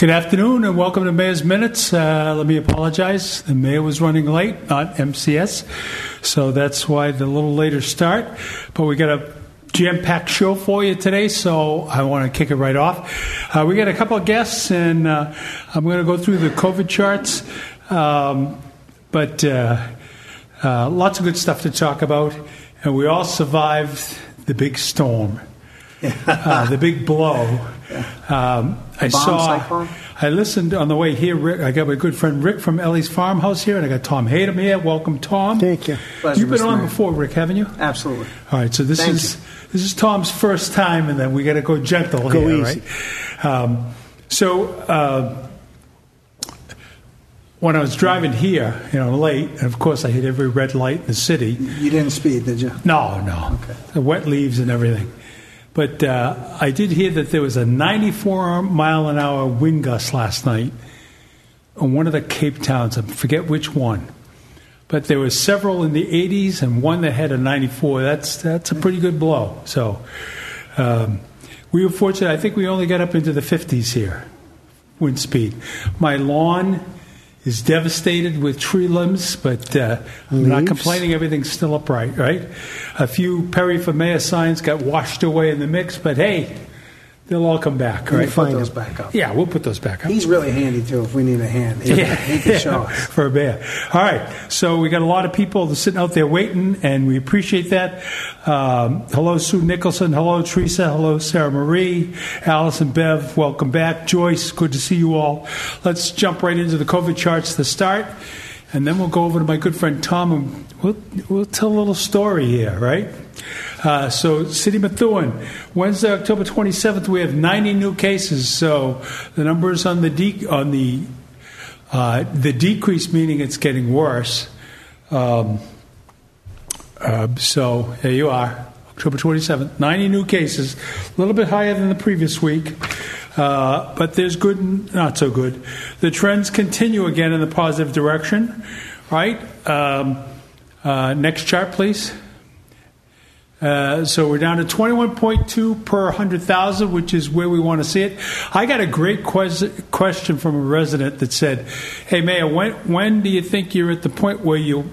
Good afternoon and welcome to Mayor's Minutes. Uh, let me apologize. The mayor was running late, not MCS, so that's why the little later start. But we got a jam-packed show for you today, so I want to kick it right off. Uh, we got a couple of guests, and uh, I'm going to go through the COVID charts. Um, but uh, uh, lots of good stuff to talk about, and we all survived the big storm, uh, the big blow. Um, I bomb saw. cyclone? I listened on the way here. Rick, I got my good friend Rick from Ellie's Farmhouse here, and I got Tom Hayden here. Welcome, Tom. Thank you. Pleasure, You've been Mr. on Mayor. before, Rick, haven't you? Absolutely. All right, so this Thank is this is Tom's first time, and then we got to go gentle Go here, easy. right? Um, so uh, when I was driving here, you know, late, and of course I hit every red light in the city. You didn't speed, did you? No, no, Okay. the wet leaves and everything. But uh, I did hear that there was a 94 mile an hour wind gust last night on one of the Cape Towns. I forget which one. But there were several in the 80s and one that had a 94. That's that's a pretty good blow. So um, we were fortunate. I think we only got up into the 50s here, wind speed. My lawn is devastated with tree limbs, but uh, I'm not complaining. Everything's still upright, right? A few Perry signs got washed away in the mix, but hey, they'll all come back, We'll right? put find those back up. Yeah, we'll put those back up. He's really handy too. If we need a hand, he, Yeah, he can show us. for a bear. All right, so we got a lot of people sitting out there waiting, and we appreciate that. Um, hello, Sue Nicholson. Hello, Teresa. Hello, Sarah Marie. Allison Bev, welcome back. Joyce, good to see you all. Let's jump right into the COVID charts to start, and then we'll go over to my good friend Tom, and we'll, we'll tell a little story here, right? Uh, so, City Methuen, Wednesday, October 27th, we have 90 new cases. So, the numbers on the de- on the uh, the decrease meaning it's getting worse. Um, uh, so here you are, October 27th, 90 new cases, a little bit higher than the previous week, uh, but there's good not so good. The trends continue again in the positive direction, right? Um, uh, next chart, please. Uh, so we're down to 21.2 per 100,000, which is where we want to see it. I got a great ques- question from a resident that said, "Hey, Mayor, when when do you think you're at the point where you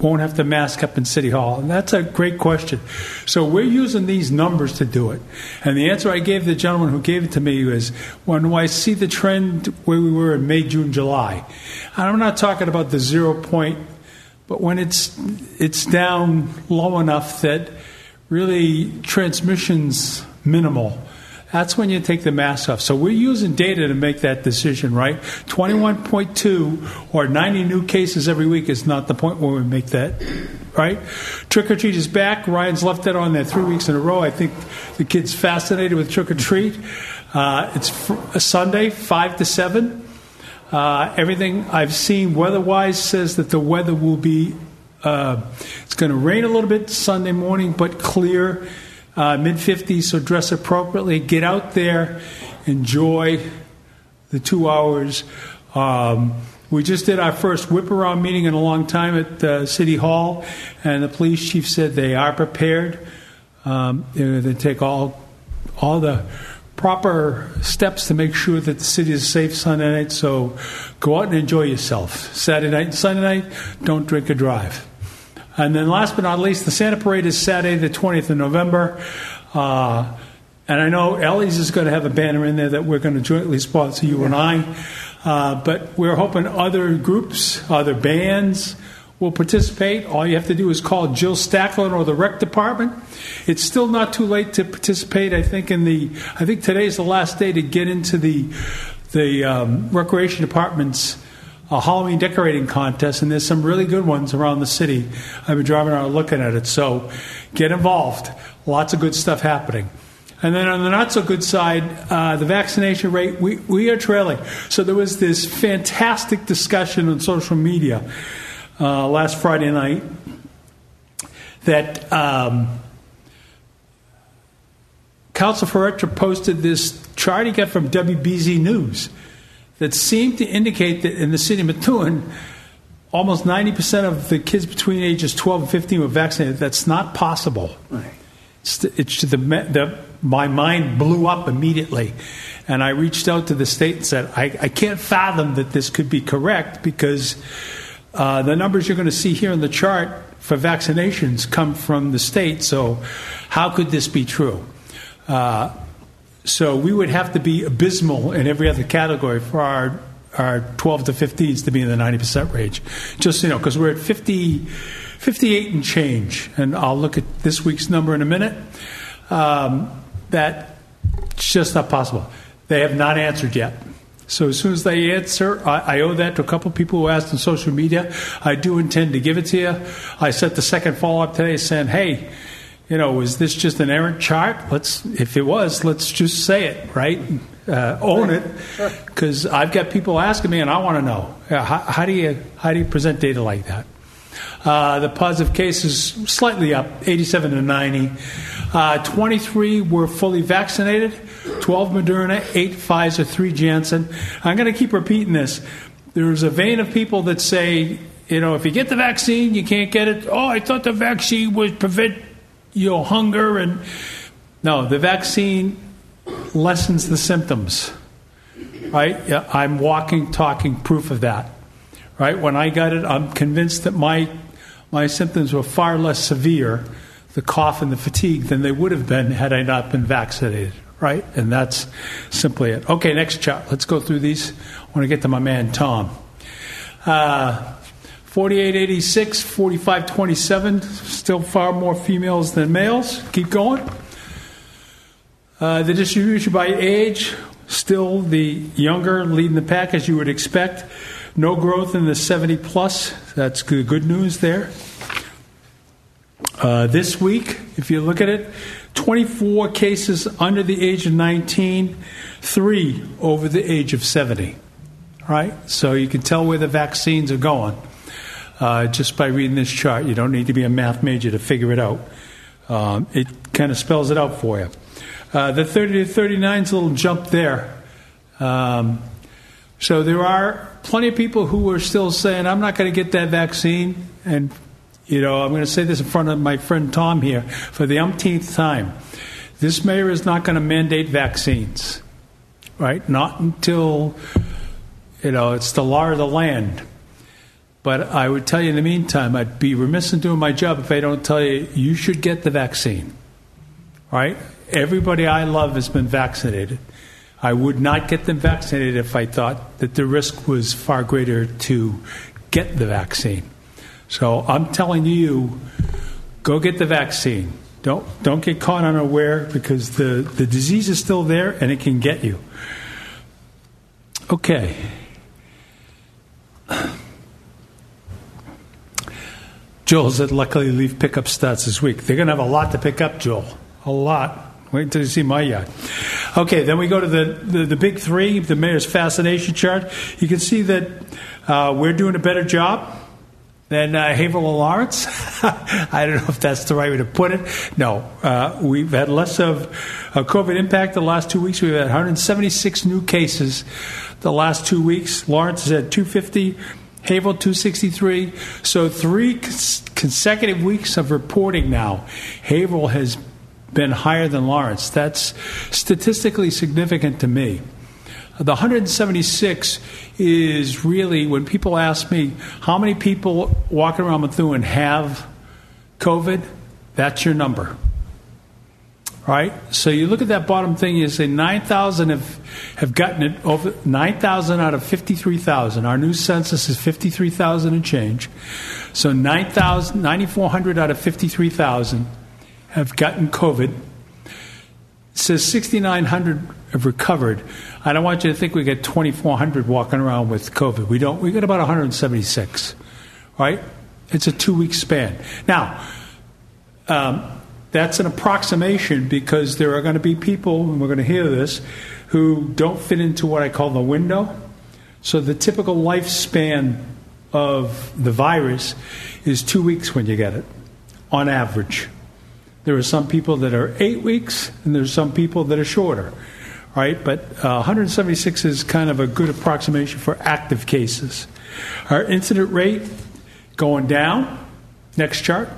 won't have to mask up in City Hall?" And that's a great question. So we're using these numbers to do it. And the answer I gave the gentleman who gave it to me was, "When I see the trend where we were in May, June, July, and I'm not talking about the zero point." But when it's it's down low enough that really transmission's minimal, that's when you take the mask off. So we're using data to make that decision, right? 21.2 or 90 new cases every week is not the point where we make that, right? Trick or treat is back. Ryan's left that on there three weeks in a row. I think the kids fascinated with trick or treat. Uh, it's fr- Sunday, five to seven. Uh, everything I've seen weather-wise says that the weather will be. Uh, it's going to rain a little bit Sunday morning, but clear, uh, mid 50s. So dress appropriately. Get out there, enjoy the two hours. Um, we just did our first whip around meeting in a long time at uh, City Hall, and the police chief said they are prepared. Um, to take all all the proper steps to make sure that the city is safe Sunday night. So go out and enjoy yourself. Saturday night and Sunday night, don't drink or drive. And then last but not least, the Santa Parade is Saturday, the 20th of November. Uh, and I know Ellie's is going to have a banner in there that we're going to jointly sponsor, you and I. Uh, but we're hoping other groups, other bands will participate. All you have to do is call Jill Stacklin or the rec department. It's still not too late to participate. I think in the I think today's the last day to get into the the um, recreation department's uh, Halloween decorating contest, and there's some really good ones around the city. I've been driving around looking at it, so get involved. Lots of good stuff happening. And then on the not so good side, uh, the vaccination rate, we, we are trailing. So there was this fantastic discussion on social media uh, last Friday night that um, Council Faretra posted this chart he got from WBZ News that seemed to indicate that in the city of Methuen, almost 90% of the kids between ages 12 and 15 were vaccinated. That's not possible. Right. It's, it's the, the my mind blew up immediately, And I reached out to the state and said, I, I can't fathom that this could be correct because uh, the numbers you're going to see here in the chart for vaccinations come from the state. So, how could this be true? Uh, so, we would have to be abysmal in every other category for our, our 12 to 15s to be in the 90% range. Just, you know, because we're at 50, 58 and change. And I'll look at this week's number in a minute. Um, that it's just not possible. They have not answered yet. So as soon as they answer, I, I owe that to a couple people who asked on social media. I do intend to give it to you. I sent the second follow up today saying, hey, you know, was this just an errant chart? Let's, if it was, let's just say it, right? Uh, own it, because I've got people asking me, and I want to know uh, how, how, do you how do you present data like that? Uh, the positive cases slightly up, 87 to 90. Uh, 23 were fully vaccinated, 12 Moderna, 8 Pfizer, 3 Janssen. I'm going to keep repeating this. There's a vein of people that say, you know, if you get the vaccine, you can't get it. Oh, I thought the vaccine would prevent your hunger. And no, the vaccine lessens the symptoms. Right? Yeah, I'm walking, talking proof of that. Right? When I got it, I'm convinced that my my symptoms were far less severe, the cough and the fatigue, than they would have been had I not been vaccinated. Right? And that's simply it. Okay, next chart. Let's go through these. I want to get to my man Tom. Uh, 4886, 4527, still far more females than males. Keep going. Uh, the distribution by age, still the younger leading the pack as you would expect. No growth in the 70 plus. That's good, good news there. Uh, this week, if you look at it, 24 cases under the age of 19, three over the age of 70. Right? So you can tell where the vaccines are going uh, just by reading this chart. You don't need to be a math major to figure it out. Um, it kind of spells it out for you. Uh, the 30 to 39 is a little jump there. Um, so there are plenty of people who are still saying, I'm not going to get that vaccine. And, you know, I'm going to say this in front of my friend Tom here for the umpteenth time. This mayor is not going to mandate vaccines, right? Not until, you know, it's the law of the land. But I would tell you in the meantime, I'd be remiss in doing my job if I don't tell you you should get the vaccine, right? Everybody I love has been vaccinated. I would not get them vaccinated if I thought that the risk was far greater to get the vaccine. So I'm telling you, go get the vaccine. Don't don't get caught unaware because the, the disease is still there and it can get you. Okay. Joel said, luckily, leaf pickup starts this week. They're going to have a lot to pick up, Joel. A lot. Wait until you see my yard. Okay, then we go to the, the, the big three, the mayor's fascination chart. You can see that uh, we're doing a better job than uh, Haverhill and Lawrence. I don't know if that's the right way to put it. No, uh, we've had less of a COVID impact the last two weeks. We've had 176 new cases the last two weeks. Lawrence has had 250. Haverhill 263. So three consecutive weeks of reporting now. Haverhill has been higher than Lawrence. That's statistically significant to me. The 176 is really when people ask me how many people walking around Methuen have COVID, that's your number. Right? So you look at that bottom thing, you say 9,000 have, have gotten it over 9,000 out of 53,000. Our new census is 53,000 and change. So 9,000, 9,400 out of 53,000 have gotten COVID. It says 6,900 have recovered. I don't want you to think we get 2,400 walking around with COVID. We don't. We get about 176, right? It's a two-week span. Now, um, that's an approximation because there are going to be people, and we're going to hear this, who don't fit into what I call the window. So the typical lifespan of the virus is two weeks when you get it, on average. There are some people that are eight weeks, and there's some people that are shorter, right? But uh, 176 is kind of a good approximation for active cases. Our incident rate going down. Next chart.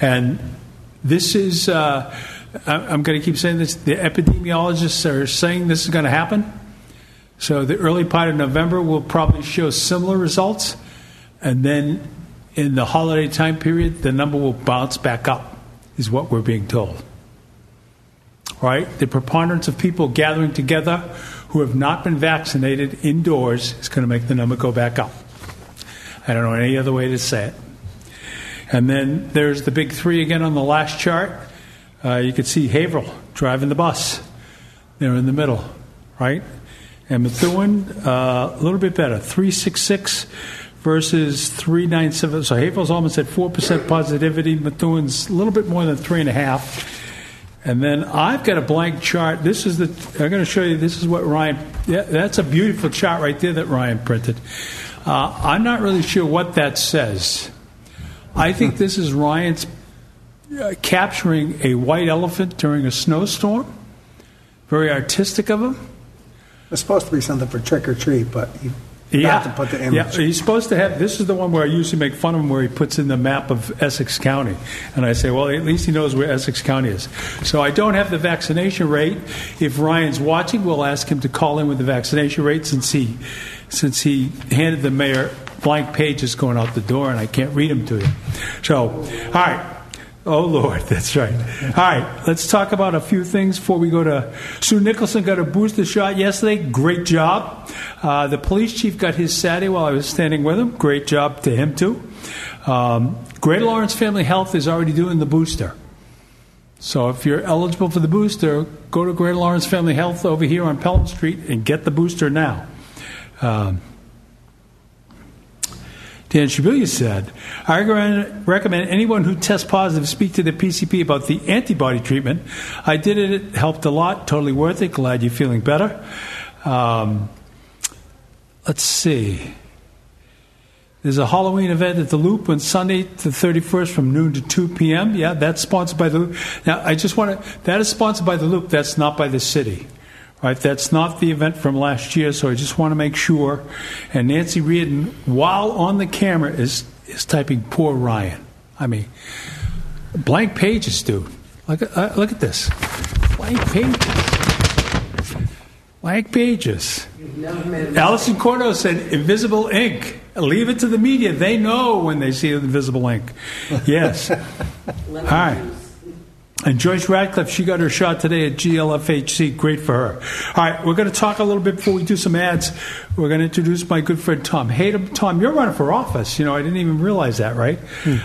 And this is uh, I'm going to keep saying this. The epidemiologists are saying this is going to happen. So the early part of November will probably show similar results, and then in the holiday time period, the number will bounce back up, is what we're being told. Right? The preponderance of people gathering together who have not been vaccinated indoors is going to make the number go back up. I don't know any other way to say it. And then there's the big three again on the last chart. Uh, you can see Haverhill driving the bus. They're in the middle, right? And Methuen, uh, a little bit better, 366 versus 397. So Haverhill's almost at 4% positivity. Methuen's a little bit more than 3.5. And then I've got a blank chart. This is the, I'm going to show you, this is what Ryan, yeah, that's a beautiful chart right there that Ryan printed. Uh, I'm not really sure what that says. I think this is Ryan's uh, capturing a white elephant during a snowstorm. Very artistic of him. It's supposed to be something for trick or treat, but you Yeah. have to put the image. Yeah, he's supposed to have. This is the one where I usually make fun of him, where he puts in the map of Essex County, and I say, well, at least he knows where Essex County is. So I don't have the vaccination rate. If Ryan's watching, we'll ask him to call in with the vaccination rate since he since he handed the mayor blank pages going out the door, and I can't read them to you. So, all right. Oh Lord, that's right. All right, let's talk about a few things before we go to Sue Nicholson. Got a booster shot yesterday. Great job. Uh, the police chief got his Saturday while I was standing with him. Great job to him too. Um, Greater Lawrence Family Health is already doing the booster. So if you're eligible for the booster, go to Great Lawrence Family Health over here on Pelham Street and get the booster now. Um, Dan Shibuya said, I recommend, anyone who tests positive speak to the PCP about the antibody treatment. I did it, it helped a lot, totally worth it. Glad you're feeling better. Um, let's see. There's a Halloween event at the Loop on Sunday, the 31st, from noon to 2 p.m. Yeah, that's sponsored by the Loop. Now, I just want to, that is sponsored by the Loop. That's not by the city. Right, that's not the event from last year, so I just want to make sure. And Nancy Reardon, while on the camera, is is typing "poor Ryan." I mean, blank pages, dude. Look at uh, look at this, blank pages, blank pages. Allison Cordo said, "Invisible ink." Leave it to the media; they know when they see the invisible ink. Yes. Right. And Joyce Radcliffe, she got her shot today at GLFHC. Great for her. All right, we're going to talk a little bit before we do some ads. We're going to introduce my good friend Tom. Hey, Tom, you're running for office. You know, I didn't even realize that, right?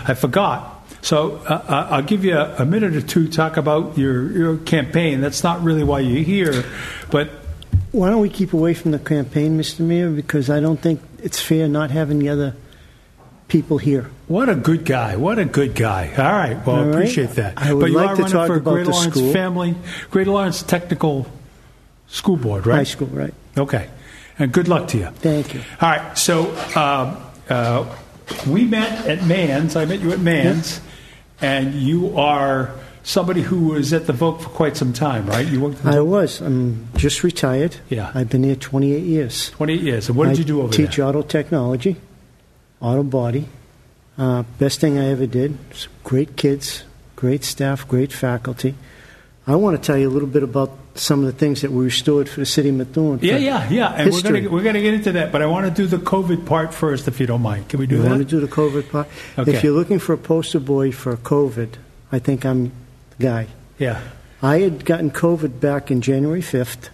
I forgot. So uh, I'll give you a, a minute or two to talk about your, your campaign. That's not really why you're here, but Why don't we keep away from the campaign, Mr. Mayor? Because I don't think it's fair not having the other people here. What a good guy! What a good guy! All right, well, All right. appreciate that. I would but you like are to running talk for about Greater the Lawrence school. Family, Great Lawrence Technical School Board, right? High school, right? Okay, and good luck to you. Thank you. All right, so um, uh, we met at Mann's. I met you at Mann's, and you are somebody who was at the Vogue for quite some time, right? You worked I was. I'm just retired. Yeah. I've been here 28 years. 28 years. And what did I you do over teach there? Teach auto technology, auto body. Uh, best thing I ever did. Great kids, great staff, great faculty. I want to tell you a little bit about some of the things that we restored for the city of Methuen. Yeah, yeah, yeah. And we're History. going we're gonna get into that, but I want to do the COVID part first, if you don't mind. Can we do You that? want to do the COVID part? Okay. If you're looking for a poster boy for COVID, I think I'm the guy. yeah. I had gotten COVID back in January 5th,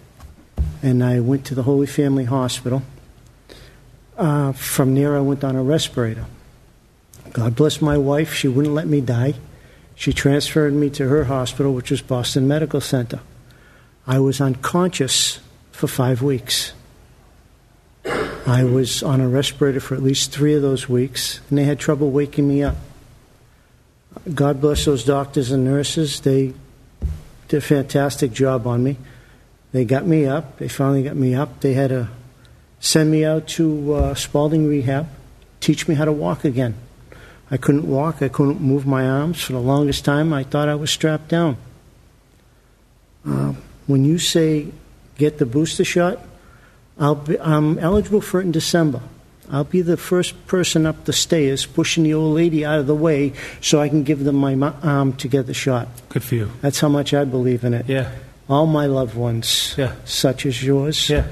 and I went to the Holy Family Hospital. Uh, from there, I went on a respirator. God bless my wife, she wouldn't let me die. She transferred me to her hospital, which was Boston Medical Center. I was unconscious for five weeks. I was on a respirator for at least three of those weeks, and they had trouble waking me up. God bless those doctors and nurses. They did a fantastic job on me. They got me up. They finally got me up. They had to send me out to uh, Spaulding Rehab, teach me how to walk again. I couldn't walk. I couldn't move my arms. For the longest time, I thought I was strapped down. Uh, when you say get the booster shot, I'll be, I'm eligible for it in December. I'll be the first person up the stairs pushing the old lady out of the way so I can give them my arm to get the shot. Good for you. That's how much I believe in it. Yeah. All my loved ones, Yeah. such as yours, Yeah.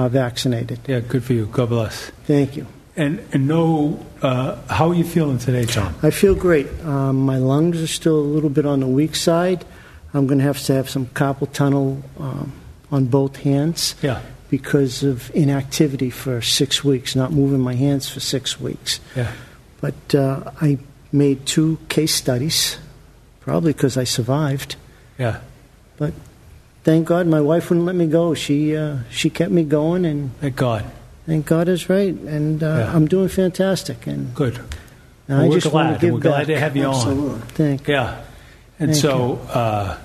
Are vaccinated. Yeah. Good for you. God bless. Thank you. And and no, uh, how are you feeling today, Tom? I feel great. Um, my lungs are still a little bit on the weak side. I'm going to have to have some carpal tunnel um, on both hands Yeah. because of inactivity for six weeks, not moving my hands for six weeks. Yeah. But uh, I made two case studies, probably because I survived. Yeah. But thank God my wife wouldn't let me go. She uh, she kept me going, and Thank God. thank God is right. And uh, Yeah. I'm doing fantastic. And Good. I we're just glad. want to give we're glad to have you on. Absolutely. Thank Yeah. And Thank so, uh,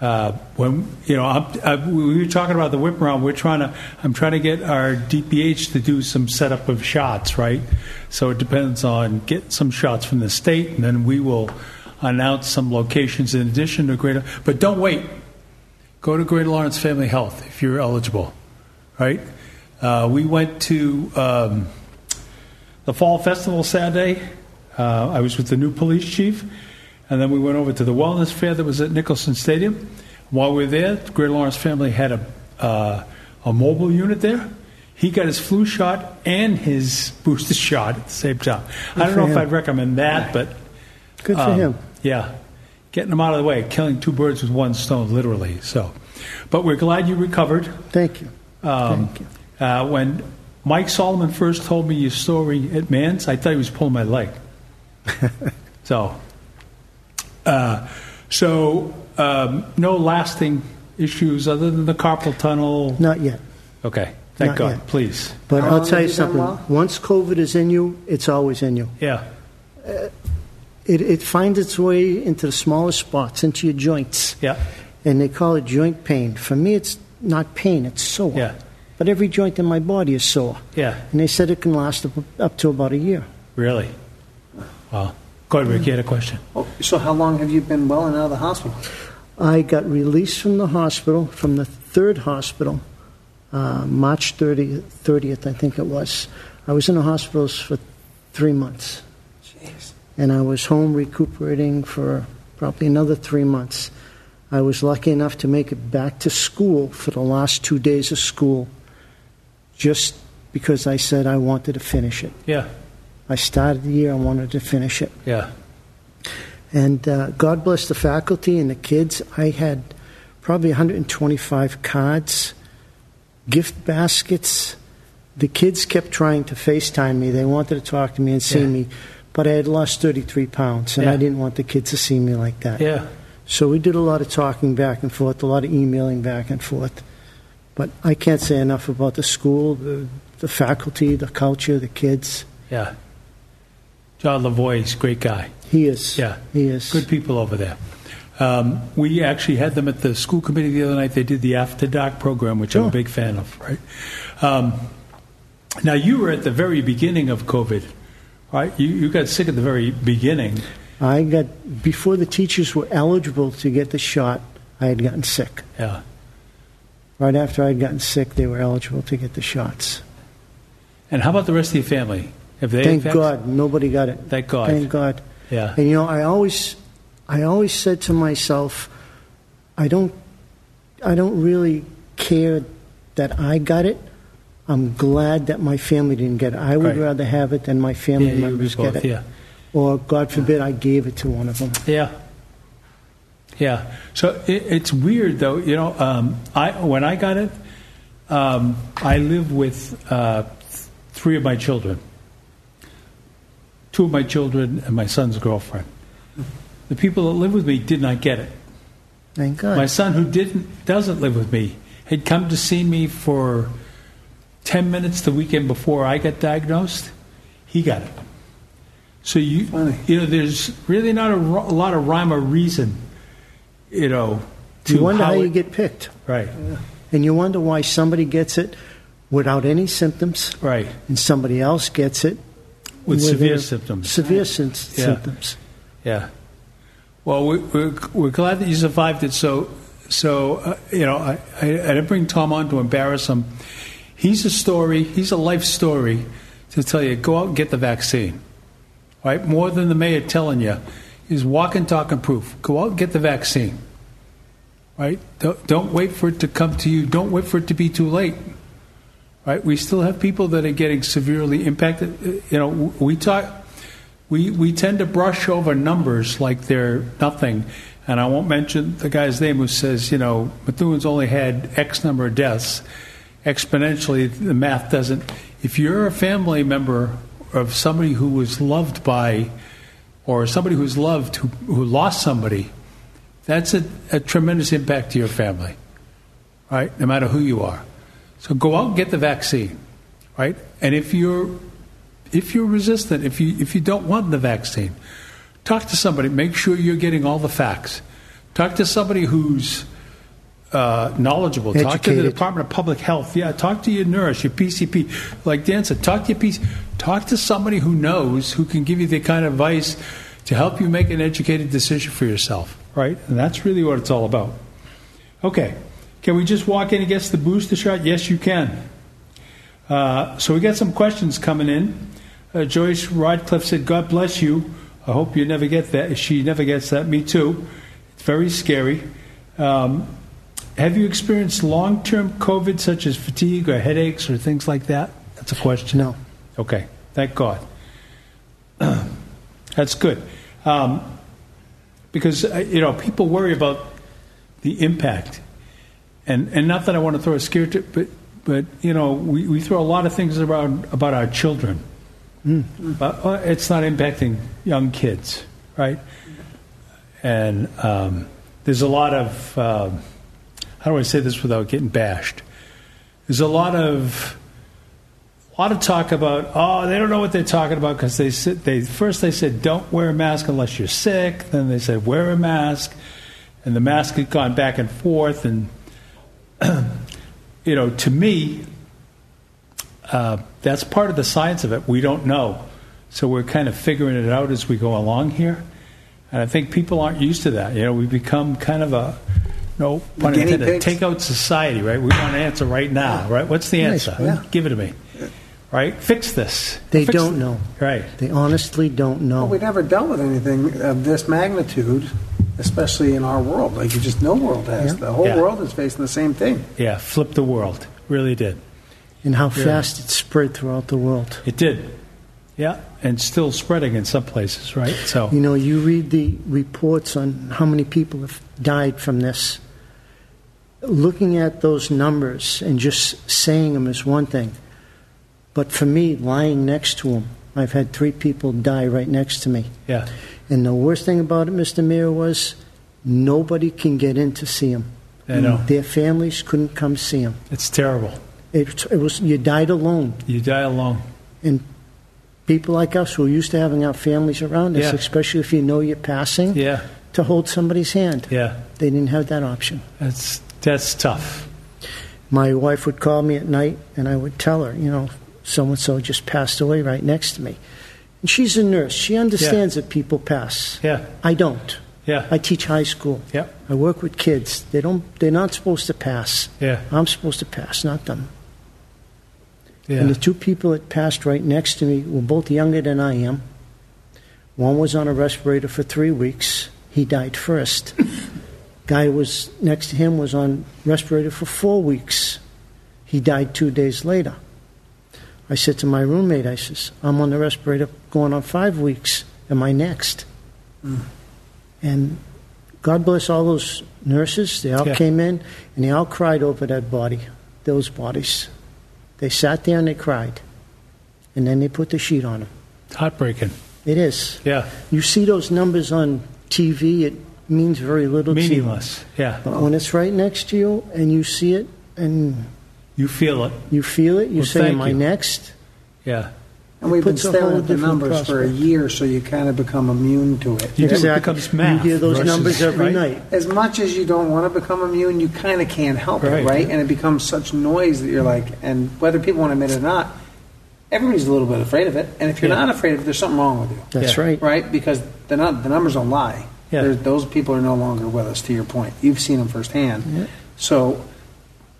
uh, when you know, I'm, I, we were talking about the whip around. We're trying to. I'm trying to get our DPH to do some setup of shots, right? So it depends on getting some shots from the state, and then we will announce some locations in addition to Greater. But don't wait. Go to Greater Lawrence Family Health if you're eligible, right? Uh, we went to um, the Fall Festival Saturday. Uh, I was with the new police chief, and then we went over to the wellness fair that was at Nicholson Stadium. While we were there, the Greater Lawrence family had a uh, a mobile unit there. He got his flu shot and his booster shot at the same time. I don't know if. I'd recommend that, but Good for um, him. Yeah, getting them out of the way, killing two birds with one stone, literally. So, but we're glad you recovered. Thank you. Um, Thank you. Uh, when Mike Solomon first told me your story at Mann's, I thought he was pulling my leg. so, uh, so um, no lasting issues other than the carpal tunnel. Not yet. Okay, thank Not God. yet. Please, But How I'll tell you you something. well? Once COVID is in you, it's always in you. yeah, It, it finds its way into the smallest spots, into your joints. yeah, And they call it joint pain. For me, it's not pain, it's sore. yeah, But every joint in my body is sore. yeah. And they said it can last up, up to about a year. Really? Wow. Go ahead, Rick. You had a question. Oh, so how long have you been well and out of the hospital? I got released from the hospital, from the third hospital, uh, March 30th, 30th, I think it was. I was in the hospitals for three months. Jeez. And I was home recuperating for probably another three months. I was lucky enough to make it back to school for the last two days of school just because I said I wanted to finish it. Yeah, I started the year, I wanted to finish it. yeah, And uh, God bless the faculty and the kids. I had probably 125 cards, gift baskets. The kids kept trying to FaceTime me. They wanted to talk to me and see Yeah. me, but I had lost 33 pounds, and Yeah. I didn't want the kids to see me like that. yeah, So we did a lot of talking back and forth, a lot of emailing back and forth. But I can't say enough about the school, the, the faculty, the culture, the kids. yeah. John Lavoie, he's a great guy. He is. Yeah. He is. Good people over there. Um, we actually had them at the school committee the other night. They did the After Dark program, which I'm a big fan of, right? Um, now, you were at the very beginning of COVID, right? You, you got sick at the very beginning. I got before the teachers were eligible to get the shot. I had gotten sick. Yeah. Right after I had gotten sick, they were eligible to get the shots. And how about the rest of your family? Have they? Thank God, nobody got it. Thank God. Thank God. Yeah. And you know, I always, I always said to myself, I don't, I don't really care that I got it. I'm glad that my family didn't get it. I would Right. rather have it than my family Yeah, you members both, get it. Yeah. Or God forbid, I gave it to one of them. Yeah. Yeah. So it, it's weird, though. You know, um, I when I got it, um, I live with uh, th- three of my children, two of my children, and my son's girlfriend. The people that live with me did not get it. Thank God. My son, who didn't doesn't live with me, had come to see me for ten minutes the weekend before I got diagnosed. He got it. So you, Funny. you know, there's really not a, a lot of rhyme or reason, you know. To you wonder how, you it- get picked, right, and you wonder why somebody gets it without any symptoms, right, and somebody else gets it with with severe symptoms. Severe Yeah. symptoms. Yeah. Well, we, we're, we're glad that you survived it. So, so uh, you know, I, I, I didn't bring Tom on to embarrass him. He's a story. He's a life story to tell you go out and get the vaccine. Right? More than the mayor telling you is walk and talk and proof. Go out and get the vaccine. Right? Don't, don't wait for it to come to you. Don't wait for it to be too late. Right? We still have people that are getting severely impacted. Uh, You know, we talk. We, we tend to brush over numbers like they're nothing. And I won't mention the guy's name who says, you know, Methuen's only had X number of deaths. Exponentially, the math doesn't. If you're a family member of somebody who was loved by, or somebody who's loved who, who lost somebody, that's a, a tremendous impact to your family, right? No matter who you are. So go out and get the vaccine, right? And if you're if you're resistant, if you if you don't want the vaccine, talk to somebody. Make sure you're getting all the facts. Talk to somebody who's uh, knowledgeable. Talk to the Department of Public Health. Yeah, talk to your nurse, your PCP. Like Dan said, talk to your PC. Talk to somebody who knows, who can give you the kind of advice to help you make an educated decision for yourself. Right, and that's really what it's all about. Okay, can we just walk in and get the booster shot? Yes, you can. Uh, so we got some questions coming in. Uh, Joyce Radcliffe said, "God bless you. I hope you never get that. She never gets that. Me too. It's very scary." Um, have you experienced long-term COVID, such as fatigue or headaches or things like that? That's a question. No. Okay. Thank God. That's good. Um, because uh, you know people worry about the impact, and and not that I want to throw a scare to, but but you know we, we throw a lot of things around about our children, but uh, it's not impacting young kids, right? And um, there's a lot of um, how do I say this without getting bashed? There's a lot of a lot of talk about oh they don't know what they're talking about because they said they first they said don't wear a mask unless you're sick. Then they said wear a mask. And the mask had gone back and forth and you know to me uh, that's part of the science of it. We don't know. So we're kind of figuring it out as we go along here. And I think people aren't used to that. You know we become kind of a no pun Guinea intended pigs? takeout society right we want an answer right now right what's the Nice, answer yeah. give it to me right? Fix this. They Fix don't it. know. Right. They honestly don't know. Well, we never dealt with anything of this magnitude, especially in our world. Like you just no world has. Yeah. The whole Yeah. world is facing the same thing. Yeah. Flip the world. Really did. and how Yeah. fast it spread throughout the world. It did. Yeah. And still spreading in some places, right? So. You know, you read the reports on how many people have died from this. Looking at those numbers and just saying them is one thing. But for me, lying next to them, I've had three people die right next to me. Yeah. And the worst thing about it, Mr. Mayor, was nobody can get in to see them. I know. Their families couldn't come see them. It's terrible. It, it was you died alone. You die alone. And people like us who are used to having our families around us, Yeah. especially if you know you're passing, Yeah. to hold somebody's hand. Yeah. They didn't have that option. That's that's tough. My wife would call me at night, and I would tell her, you know, so and so just passed away right next to me. And she's a nurse. She understands that people pass. Yeah. I don't. Yeah. I teach high school. Yeah. I work with kids. They don't. They're not supposed to pass. Yeah. I'm supposed to pass, not them. Yeah. And the two people that passed right next to me were both younger than I am. One was on a respirator for three weeks. He died first. Guy was next to him was on respirator for four weeks. He died two days later. I said to my roommate, I says, I'm on the respirator going on five weeks. Am I next? Hmm. And God bless all those nurses. They all Yeah. came in and they all cried over that body, those bodies. They sat there and they cried. And then they put the sheet on them. Heartbreaking. It is. Yeah. You see those numbers on TV, it means very little to you. Meaningless. Yeah. But when it's right next to you and you see it and You feel it. you feel it, you Well, say, thank Am I you. next? Yeah. And we've been staring at the different numbers for a year, so you kind of become immune to it. You do. It exactly. becomes math you hear those versus- numbers every right? night. As much as you don't want to become immune, you kind of can't help Right. it, right? And it becomes such noise that you're like, and whether people want to admit it or not, everybody's a little bit afraid of it. And if you're Yeah. not afraid of it, there's something wrong with you, That's Yeah. right. right? Because the, nu- the numbers don't lie. Yeah. There's- those people are no longer with us, to your point. You've seen them firsthand. So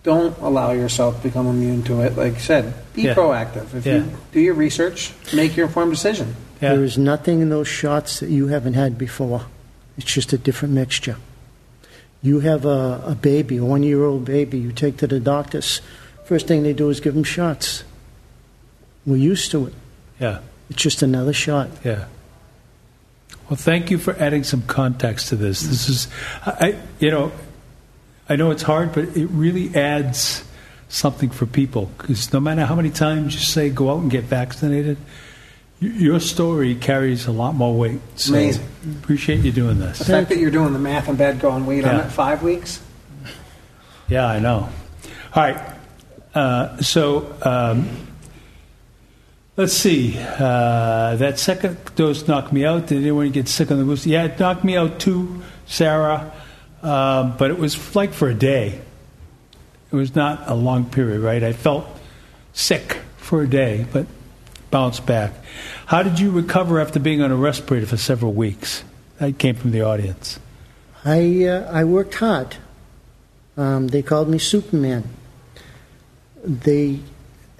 don't allow yourself to become immune to it. Like I said, be Yeah. proactive. If Yeah. you do your research, make your informed decision. Yeah. There is nothing in those shots that you haven't had before. It's just a different mixture. You have a, a baby, a one year old baby, you take to the doctors. First thing they do is give them shots. We're used to it. Yeah. It's just another shot. Yeah. Well, thank you for adding some context to this. This is, I, you know, I know it's hard, but it really adds something for people because no matter how many times you say go out and get vaccinated, your story carries a lot more weight. So Amazing. Appreciate you doing this. The fact that you're doing the math in bed, going, wait, I'm at five weeks. Yeah, I know. All right. Uh, so um, let's see. Uh, that second dose knocked me out. Did anyone get sick on the booster? Yeah, it knocked me out too, Sarah. Um, but it was like for a day. It was not a long period, right? I felt sick for a day, but bounced back. How did you recover after being on a respirator for several weeks? That came from the audience. I, uh, I worked hard. Um, they called me Superman. They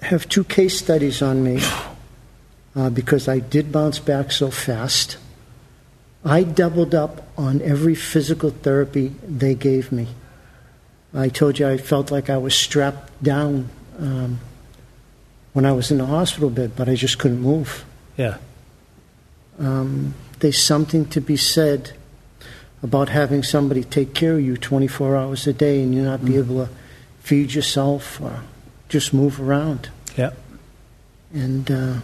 have two case studies on me uh, because I did bounce back so fast. I doubled up on every physical therapy they gave me. I told you I felt like I was strapped down um, when I was in the hospital bed, but I just couldn't move. Yeah. Um, there's something to be said about having somebody take care of you 24 hours a day and you not be able to feed yourself or just move around. Yeah. And uh,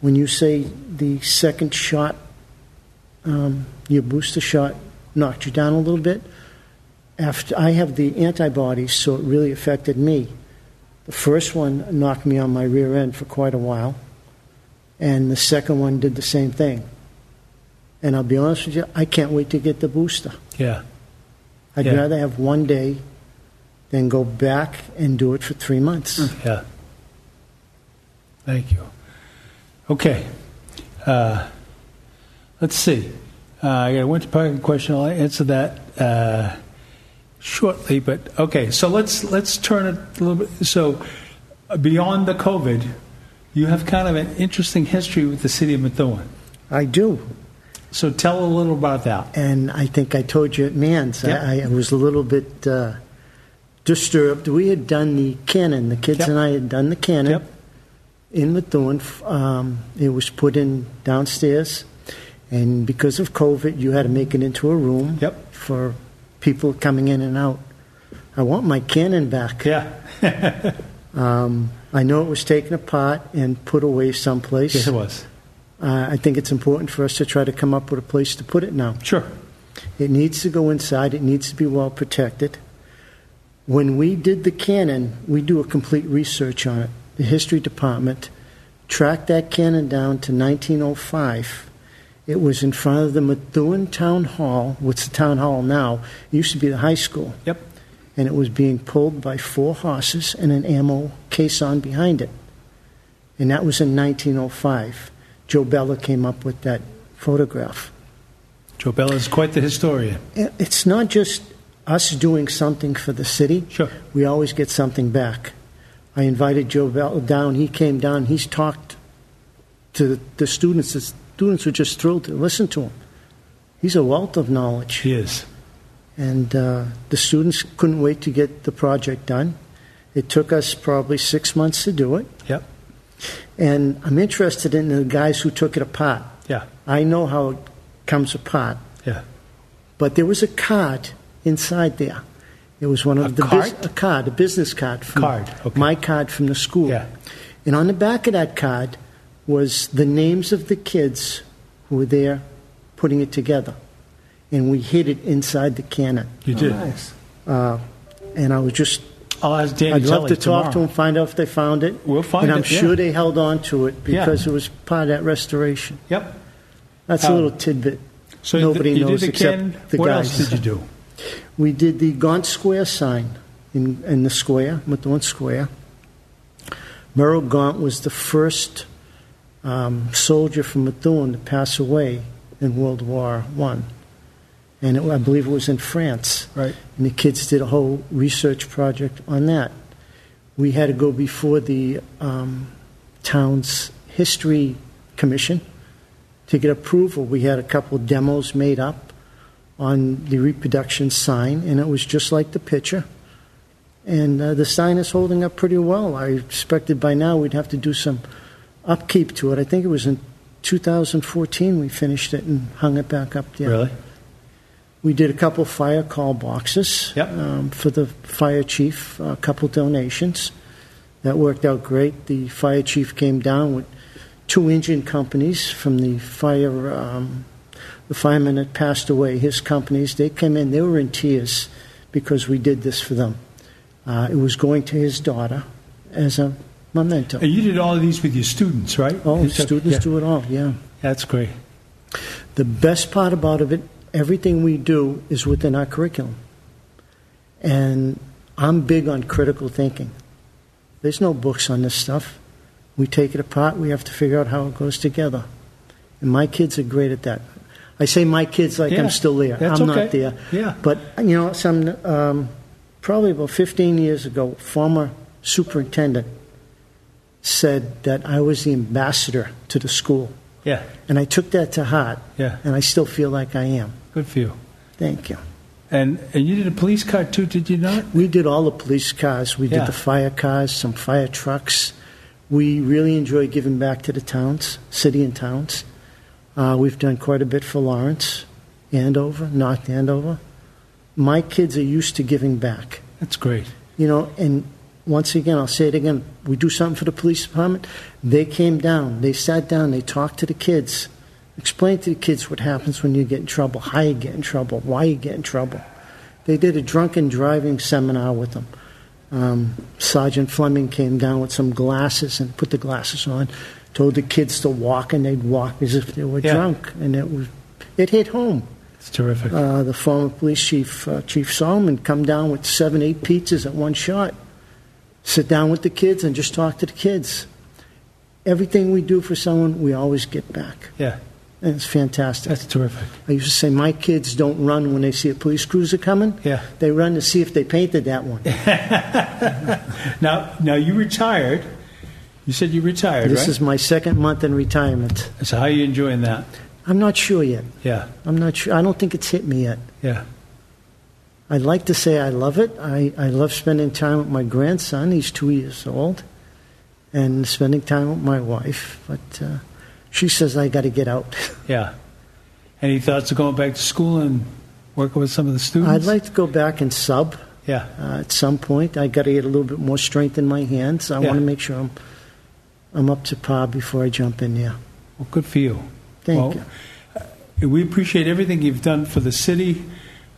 when you say the second shot, um, your booster shot knocked you down a little bit, after I have the antibodies, so it really affected me. The first one knocked me on my rear end for quite a while, and the second one did the same thing. And I'll be honest with you, I can't wait to get the booster. Yeah. I'd Yeah. rather have one day than go back and do it for three months. Yeah. Thank you. Okay. Uh, let's see. Uh, I got a winter parking question. I'll answer that uh, shortly. But okay, so let's let's turn it a little bit. So uh, beyond the COVID, you have kind of an interesting history with the city of Methuen. I do. So tell a little about that. And I think I told you at Mann's, Yep. I, I was a little bit uh, disturbed. We had done the cannon, the kids Yep. and I had done the cannon Yep. in Methuen. Um, it was put in downstairs, and because of COVID, you had to make it into a room Yep. for people coming in and out. I want my cannon back. Yeah. Um, I know it was taken apart and put away someplace. Yes, it was. Uh, I think it's important for us to try to come up with a place to put it now. Sure. It needs to go inside. It needs to be well protected. When we did the cannon, we do a complete research on it. The history department tracked that cannon down to 1905. It was in front of the Methuen Town Hall, what's the town hall now. It used to be the high school. Yep. And it was being pulled by four horses and an ammo caisson behind it. And that was in 1905. Joe Bella came up with that photograph. Joe Bella is quite the historian. It's not just us doing something for the city. Sure. We always get something back. I invited Joe Bell down. He came down. He's talked to the, students. The students were just thrilled to listen to him. He's a wealth of knowledge. He is. And uh, the students couldn't wait to get the project done. It took us probably six months to do it. Yep. And I'm interested in the guys who took it apart. Yeah. I know how it comes apart. Yeah. But there was a card inside there. It was one of A the card? a card, a business card. From Card, okay. My card from the school. Yeah. And on the back of that card was the names of the kids who were there putting it together. And we hid it inside the cannon. You Oh, did. nice. Uh, and I was just, I'll ask Danny I'd love Telly to talk to tomorrow. them, find out if they found it. We'll find And I'm it, yeah. sure they held on to it Yeah. because it was part of that restoration. Yep. That's a Um, little tidbit. So Nobody you knows did the except can. the what guys. else did you do? We did the Gaunt Square sign in, in the square, Methuen Square. Merrill Gaunt was the first um, soldier from Methuen to pass away in World War One, and it, I believe it was in France. Right. And the kids did a whole research project on that. We had to go before the um, town's history commission to get approval. We had a couple demos made up on the reproduction sign, and it was just like the picture. And uh, the sign is holding up pretty well. I expected by now we'd have to do some upkeep to it. I think it was in 2014 we finished it and hung it back up there. Really? We did a couple fire call boxes Yep. um, for the fire chief, a couple donations. That worked out great. The fire chief came down with two engine companies from the fire, um, the fireman that passed away, his companies. They came in, they were in tears because we did this for them. Uh, it was going to his daughter as a memento. And you did all of these with your students, right? Oh, You students yeah. do it all, yeah. That's great. The best part about it, everything we do is within our curriculum. And I'm big on critical thinking. There's no books on this stuff. We take it apart, we have to figure out how it goes together. And my kids are great at that. I say my kids like Yeah, I'm still there. I'm okay. not there. Yeah. But, you know, some, um, probably about 15 years ago, former superintendent said that I was the ambassador to the school. Yeah. And I took that to heart, Yeah. and I still feel like I am. Good for you. Thank you. And and you did a police car too, did you not? We did all the police cars. We Yeah. did the fire cars, some fire trucks. We really enjoy giving back to the towns, city and towns. Uh, we've done quite a bit for Lawrence, Andover, North Andover. My kids are used to giving back. That's great. You know, and once again, I'll say it again. We do something for the police department. They came down, they sat down, they talked to the kids, explained to the kids what happens when you get in trouble, how you get in trouble, why you get in trouble. They did a drunken driving seminar with them. Um, Sergeant Fleming came down with some glasses and put the glasses on, told the kids to walk, and they'd walk as if they were Yeah. drunk, and it was it hit home. It's terrific. Uh, the former police chief, uh, Chief Solomon, come down with seven, eight pizzas at one shot. Sit down with the kids and just talk to the kids. Everything we do for someone, we always get back. yeah. And it's fantastic. That's terrific. I used to say my kids don't run when they see a police cruiser coming. Yeah. They run to see if they painted that one. Now now you retired. You said you retired, this right? is my second month in retirement. so how are you enjoying that? I'm not sure yet. Yeah. I'm not sure. I don't think it's hit me yet. Yeah. I'd like to say I love it. I, I love spending time with my grandson. He's two years old. And spending time with my wife. But uh, she says I got to get out. Yeah. Any thoughts of going back to school and working with some of the students? I'd like to go back and sub Yeah. uh, at some point. I got to get a little bit more strength in my hands. I Yeah. want to make sure I'm, I'm up to par before I jump in there. Well, good for you. Thank Well, you. uh, We appreciate everything you've done for the city,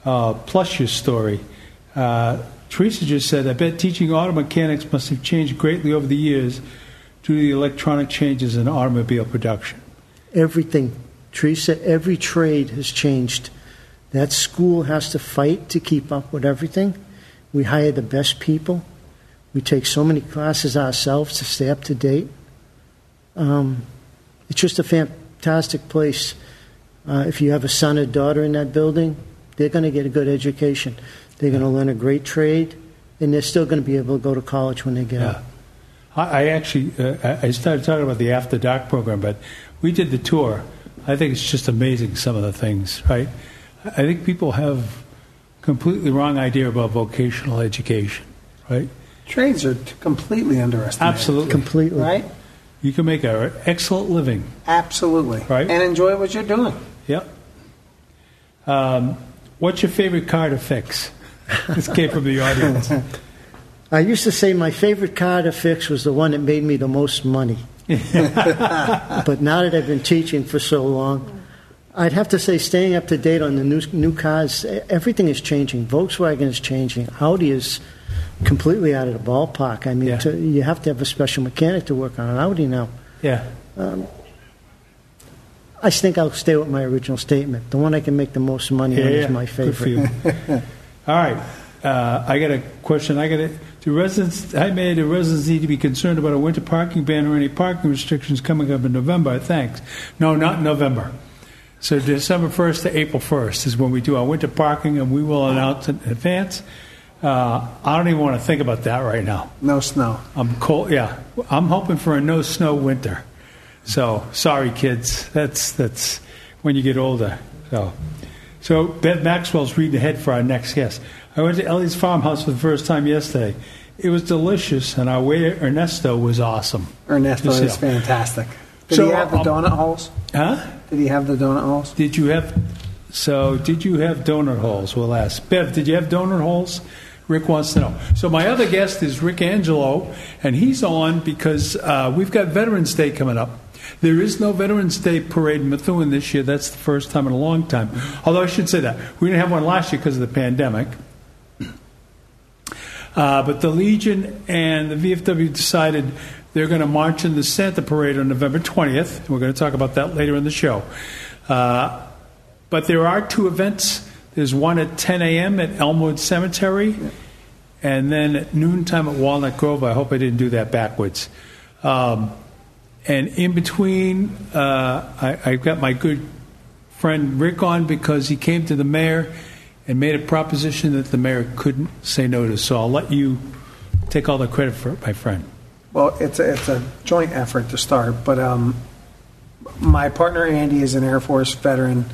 uh, plus your story. Uh, Teresa just said, I bet teaching auto mechanics must have changed greatly over the years due to the electronic changes in automobile production. Everything. Teresa, every trade has changed. That school has to fight to keep up with everything. We hire the best people. We take so many classes ourselves to stay up to date. Um, it's just a fantastic place. Uh, if you have a son or daughter in that building, they're going to get a good education. They're going to learn a great trade, and they're still going to be able to go to college when they get out. Yeah. I, I actually, uh, I I started talking about the After Dark program, but we did the tour. I think it's just amazing some of the things, right? I I think people have completely wrong idea about vocational education, right? Trades are completely underestimated. Absolutely. Completely. Right? You can make an excellent living. Absolutely. Right. And enjoy what you're doing. Yep. Um, what's your favorite car to fix? This came from the audience. I used to say my favorite car to fix was the one that made me the most money. but now that I've been teaching for so long, I'd have to say staying up to date on the new, new cars, everything is changing. Volkswagen is changing. Audi is completely out of the ballpark. I mean, Yeah. to, you have to have a special mechanic to work on an Audi now. Yeah. I think I'll stay with my original statement. The one I can make the most money Yeah, on yeah. is my favorite. All right. Uh, I got a question. I got a, do residents, I made do residents need to be concerned about a winter parking ban or any parking restrictions coming up in November? Thanks. No, not November. So December 1st to April 1st is when we do our winter parking, and we will announce in advance. Uh, I don't even want to think about that right now. No snow. I'm cold. Yeah, I'm hoping for a no snow winter. So sorry, kids. That's that's when you get older. So, so Bev Maxwell's reading ahead for our next guest. I went to Ellie's farmhouse for the first time yesterday. It was delicious, and our waiter Ernesto was awesome. Ernesto is fantastic. Did So, he have the um, donut holes? Huh? Did he have the donut holes? Did you have? So did you have donut holes? We'll ask Bev. Did you have donut holes? Rick wants to know. So my other guest is Rick Angelo, and he's on because uh, we've got Veterans Day coming up. There is no Veterans Day parade in Methuen this year. That's the first time in a long time. Although I should say that we didn't have one last year because of the pandemic. Uh, but the Legion and the VFW decided they're going to march in the Santa Parade on November 20th. We're going to talk about that later in the show. Uh, but there are two events. There's one at 10 a.m. at Elmwood Cemetery, and then at noontime at Walnut Grove. I hope I didn't do that backwards. Um, and in between, uh, I, I've got my good friend Rick on because he came to the mayor and made a proposition that the mayor couldn't say no to. So I'll let you take all the credit for it, my friend. Well, it's a, it's a joint effort to start, but um, my partner Andy is an Air Force veteran.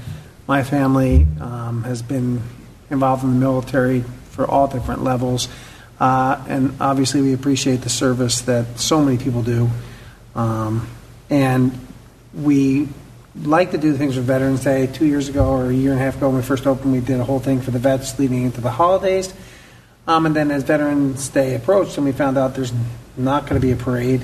My family um, has been involved in the military for all different levels, uh, and obviously we appreciate the service that so many people do. Um, and we like to do things for Veterans Day. Two years ago, or a year and a half ago, when we first opened, we did a whole thing for the vets leading into the holidays. Um, and then as Veterans Day approached, and we found out there's not going to be a parade,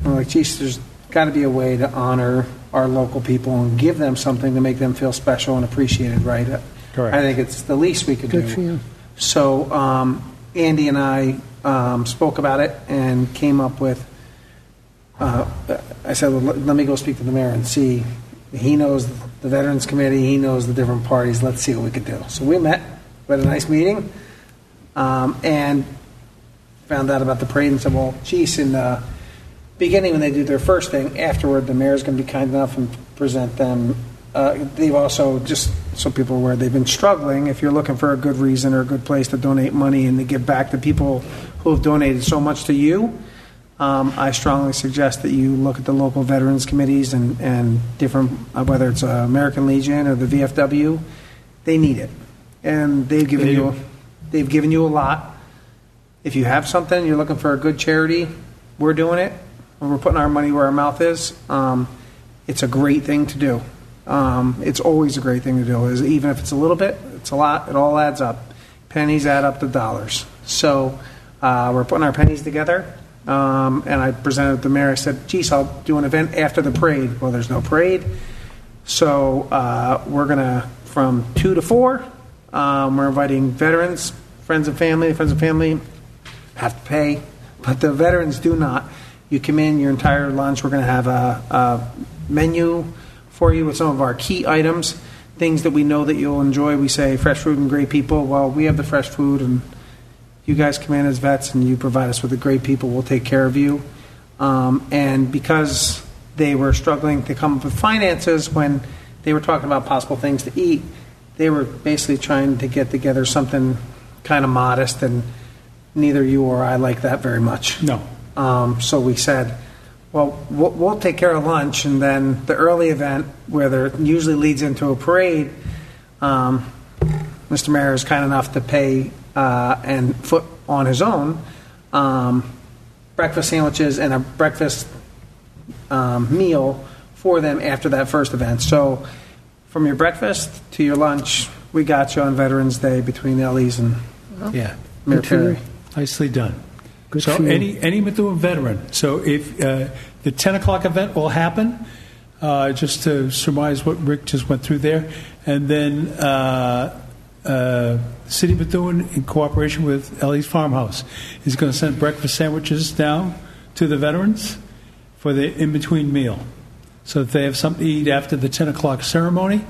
and we're like, geez, there's got to be a way to honor our local people and give them something to make them feel special and appreciated, right? Correct. I think it's the least we could Good do. for you. So um, Andy and I um, spoke about it and came up with. Uh, I said, well, let, let me go speak to the mayor and see. He knows the Veterans Committee. He knows the different parties. Let's see what we could do. So we met. We had a nice meeting, um, and found out about the parade and said, well, geez, in the beginning when they do their first thing, afterward, the mayor's going to be kind enough and present them. Uh, they've also, just so people are aware, they've been struggling. If you're looking for a good reason or a good place to donate money and to give back to people who have donated so much to you, um, I strongly suggest that you look at the local veterans committees and, and different, uh, whether it's uh, American Legion or the VFW, they need it. And they've given They you, they've given you a lot. If you have something, you're looking for a good charity, we're doing it. We're putting our money where our mouth is. Um, it's a great thing to do. Um, it's always a great thing to do. Is even if it's a little bit, it's a lot. It all adds up. Pennies add up to dollars. So uh, we're putting our pennies together. Um, and I presented the mayor. I said, "Geez, I'll do an event after the parade." Well, there's no parade, so uh, we're gonna from two to four. Um, we're inviting veterans, friends and family. Friends and family have to pay, but the veterans do not. You come in, your entire lunch. We're going to have a, a menu for you with some of our key items, things that we know that you'll enjoy. We say fresh food and great people. Well, we have the fresh food, and you guys come in as vets and you provide us with the great people. We'll take care of you. Um, and because they were struggling to come up with finances when they were talking about possible things to eat, they were basically trying to get together something kind of modest, and neither you or I like that very much. No. Um, so we said, well, well, we'll take care of lunch, and then the early event, where there usually leads into a parade, um, Mr. Mayor is kind enough to pay uh, and foot on his own um, breakfast sandwiches and a breakfast um, meal for them after that first event. So from your breakfast to your lunch, we got you on Veterans Day between Ellie's and Yeah. Mayor Good for you. Perry. Nicely done. Good so any any Methuen veteran. So if uh, the 10 o'clock event will happen, uh, just to surmise what Rick just went through there, and then uh, uh, City of Methuen, in cooperation with Ellie's Farmhouse, is going to send breakfast sandwiches down to the veterans for the in between meal, so that they have something to eat after the 10 o'clock ceremony.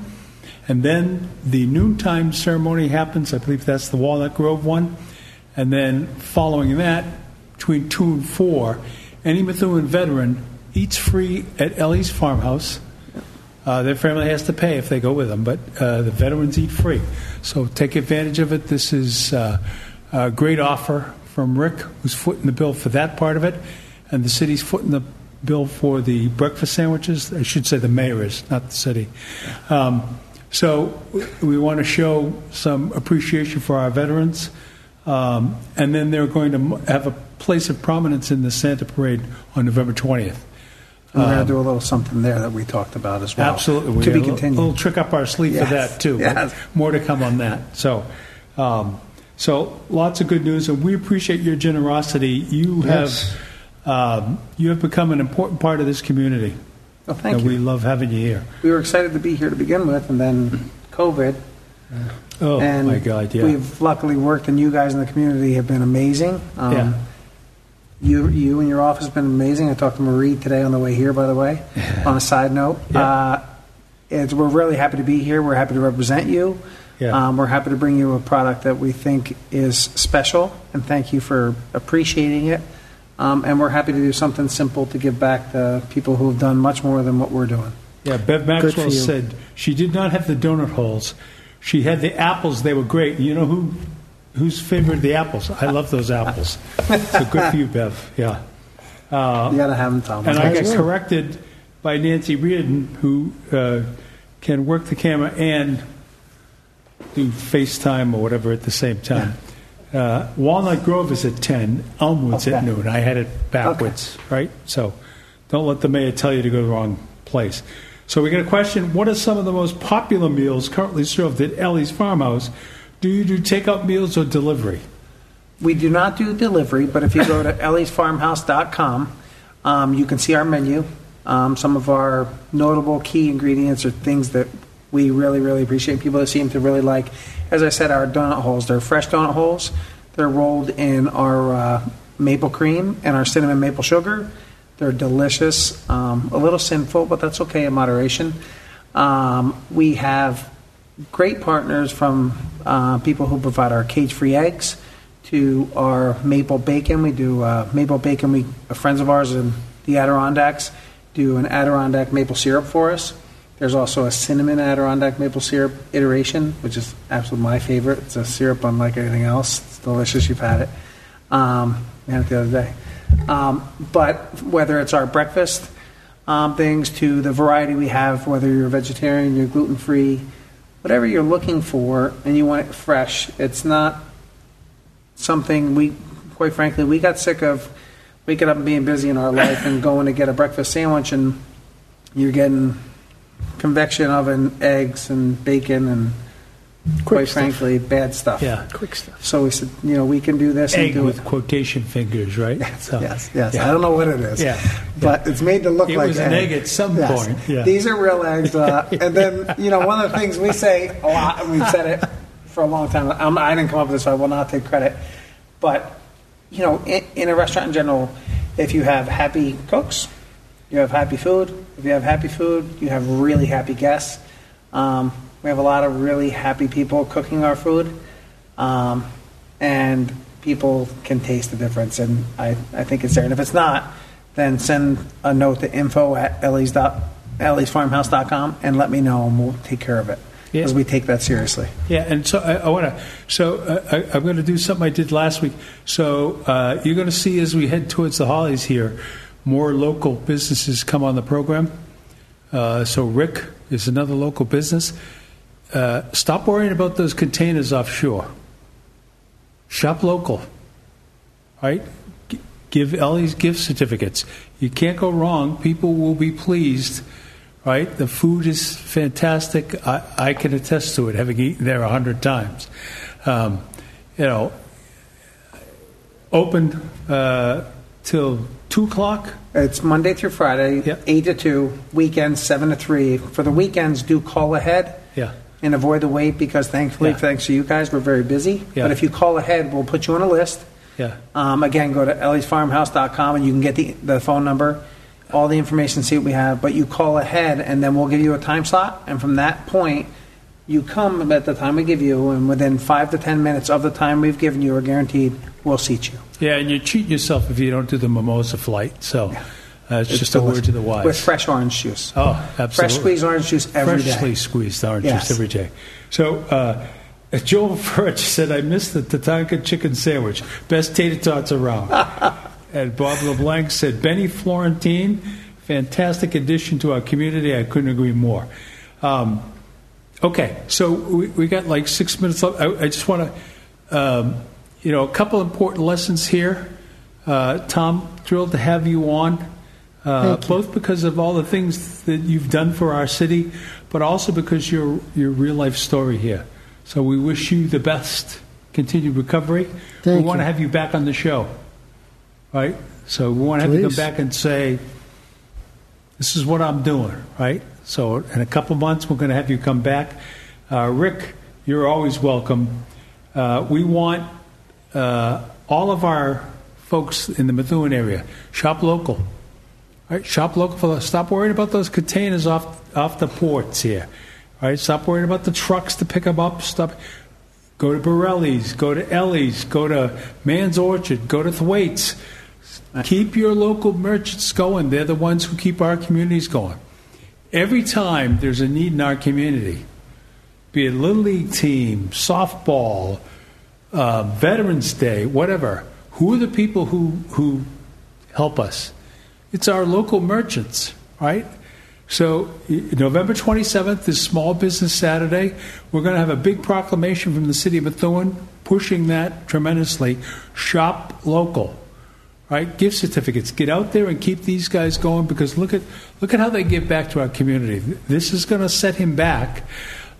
And then the noontime ceremony happens. I believe that's the Walnut Grove one. And then following that, between 2 and 4, any Methuen veteran eats free at Ellie's farmhouse. Uh, their family has to pay if they go with them, but uh, the veterans eat free. So take advantage of it. This is uh, a great offer from Rick, who's footing the bill for that part of it, and the city's footing the bill for the breakfast sandwiches. I should say the mayor is, not the city. Um, so we want to show some appreciation for our veterans. Um, and then they're going to have a place of prominence in the Santa Parade on November 20th. And we're going to do a little something there that we talked about as well. Um, Absolutely. To We be a continued. little trick up our sleeve Yes, for that, too. yes. More to come on that. So, um, so lots of good news, and we appreciate your generosity. You Yes. have um, you have become an important part of this community, Well, thank and you. we love having you here. we were excited to be here to begin with, and then COVID. Oh and my God! Yeah. We've luckily worked, and you guys in the community have been amazing. Um, Yeah. You, you and your office have been amazing. I talked to Marie today on the way here, by the way. on a side note, Yeah. uh, it's, we're really happy to be here. We're happy to represent you. Yeah. Um, we're happy to bring you a product that we think is special, and thank you for appreciating it. Um, and we're happy to do something simple to give back to people who have done much more than what we're doing. Yeah, Bev Maxwell said she did not have the donut holes. She had the apples. They were great. You know who who's favored the apples? I love those apples. so good for you, Bev. Yeah. Uh, you got to have them, Tom. and I got corrected by Nancy Reardon, who uh, can work the camera and do FaceTime or whatever at the same time. Uh, Walnut Grove is at 10, Elmwood's at noon. I had it backwards, right? So don't let the mayor tell you to go to the wrong place. So we got a question What are some of the most popular meals currently served at Ellie's Farmhouse? Do you do takeout meals or delivery? We do not do delivery, but if you go to elliesfarmhouse.com, um, you can see our menu. Um, some of our notable key ingredients are things that we really, really appreciate. People that seem to really like. As I said, our donut holes. They're fresh donut holes. They're rolled in our uh, maple cream and our cinnamon maple sugar. They're delicious. Um, a little sinful, but that's okay in moderation. Um, we have great partners from uh, people who provide our cage-free eggs to our maple bacon. We do uh, maple bacon. We uh, friends of ours in the Adirondacks do an Adirondack maple syrup for us. There's also a cinnamon Adirondack maple syrup iteration, which is absolutely my favorite. It's a syrup unlike anything else. It's delicious. You've had it. Um, we had it the other day. Um, but whether it's our breakfast um, things to the variety we have, whether you're vegetarian, you're gluten free, whatever you're looking for, and you want it fresh, it's not something we, quite frankly, we got sick of waking up and being busy in our life and going to get a breakfast sandwich and you're getting convection oven eggs and bacon and quite frankly bad stuff. Yeah. Quick stuff. So we said, you know, we can do this and Egg do with it. quotation fingers, right? Yes, So- yes, yes. Yeah. I don't know what it is. Yeah. But it's made to look It like was an egg at some Yes. point, yeah. These are real eggs. Uh, and then, you know, one of the things we say a lot, and we've said it for a long time, I'm, I didn't come up with this, so I will not take credit. But, you know, in, in a restaurant in general, if you have happy cooks, you have happy food. If you have happy food, you have really happy guests. Um, we have a lot of really happy people cooking our food. Um, and people can taste the difference, and I, I think it's there. And if it's not, then send a note to info at ellie's dot, elliesfarmhouse.com and let me know, and we'll take care of it. Yeah. Because we take that seriously. Yeah, and so I, I want to. So uh, I, I'm going to do something I did last week. So uh, you're going to see as we head towards the holidays here, more local businesses come on the program. Uh, so Rick is another local business. Uh, stop worrying about those containers offshore. Shop local. Right? G- Give Ellie's gift certificates. You can't go wrong. People will be pleased. Right? The food is fantastic. I, I can attest to it, having eaten there a hundred times. Um, you know, open uh, till two o'clock. It's Monday through Friday, Yep. 8 to 2, weekends 7 to 3. For the weekends, do call ahead. Yeah. And avoid the wait because thankfully, Yeah. thanks to you guys, we're very busy. Yeah. But if you call ahead, we'll put you on a list. Yeah. Um, again, go to elliesfarmhouse.com and you can get the, the phone number, all the information, see what we have. But you call ahead and then we'll give you a time slot. And from that point, you come at the time we give you, and within five to ten minutes of the time we've given you, are guaranteed, we'll seat you. Yeah, and you're cheating yourself if you don't do the mimosa flight. So, Uh, it's, It's just a word to the wise. With fresh orange juice. oh, absolutely. Fresh squeezed orange juice every day. Freshly squeezed orange Yes. juice every day. So, uh, Joel Furch said, I missed the Tatanka chicken sandwich. Best tater tots around. and Bob LeBlanc said, Benny Florentine, fantastic addition to our community. I couldn't agree more. Um, okay, so we, we got like six minutes left. I, I just want to, um, you know, a couple important lessons here. Uh, Tom, thrilled to have you on. Uh, both because of all the things that you've done for our city, but also because your your real life story here. So we wish you the best continued recovery. we Thank want to have you back on the show, right? So we want to have you come back and say, "This is what I'm doing," right? So in a couple months, we're going to have you come back. Uh, Rick, you're always welcome. Uh, we want uh, all of our folks in the Methuen area shop local. Right, shop local for the, stop worrying about those containers off off the ports here. All right, stop worrying about the trucks to pick them up. Stop. Go to Borelli's, go to Ellie's, go to Mann's Orchard, go to Thwaites. Keep your local merchants going. They're the ones who keep our communities going. Every time there's a need in our community, be it Little League team, softball, uh, Veterans Day, whatever, who are the people who, who help us? It's our local merchants, right? So, November 27th is Small Business Saturday. We're going to have a big proclamation from the city of Methuen pushing that tremendously. Shop local, right? Gift certificates. Get out there and keep these guys going because look at look at how they give back to our community. This is going to set him back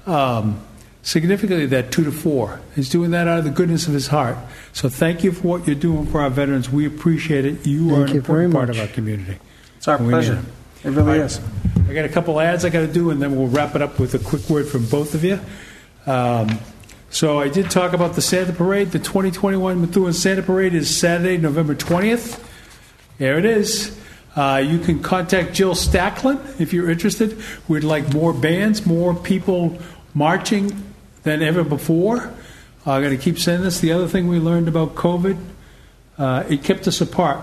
um, significantly. That two to four. He's doing that out of the goodness of his heart. So, thank you for what you're doing for our veterans. We appreciate it. You are an you important part of our community. It's our We pleasure. it. It really All right. is. I got a couple ads I got to do, and then we'll wrap it up with a quick word from both of you. Um, so I did talk about the Santa Parade. The 2021 Methuen Santa Parade is Saturday, November 20th. There it is. Uh, you can contact Jill Stacklin if you're interested. We'd like more bands, more people marching than ever before. I'm going to keep saying this. The other thing we learned about COVID, uh, it kept us apart.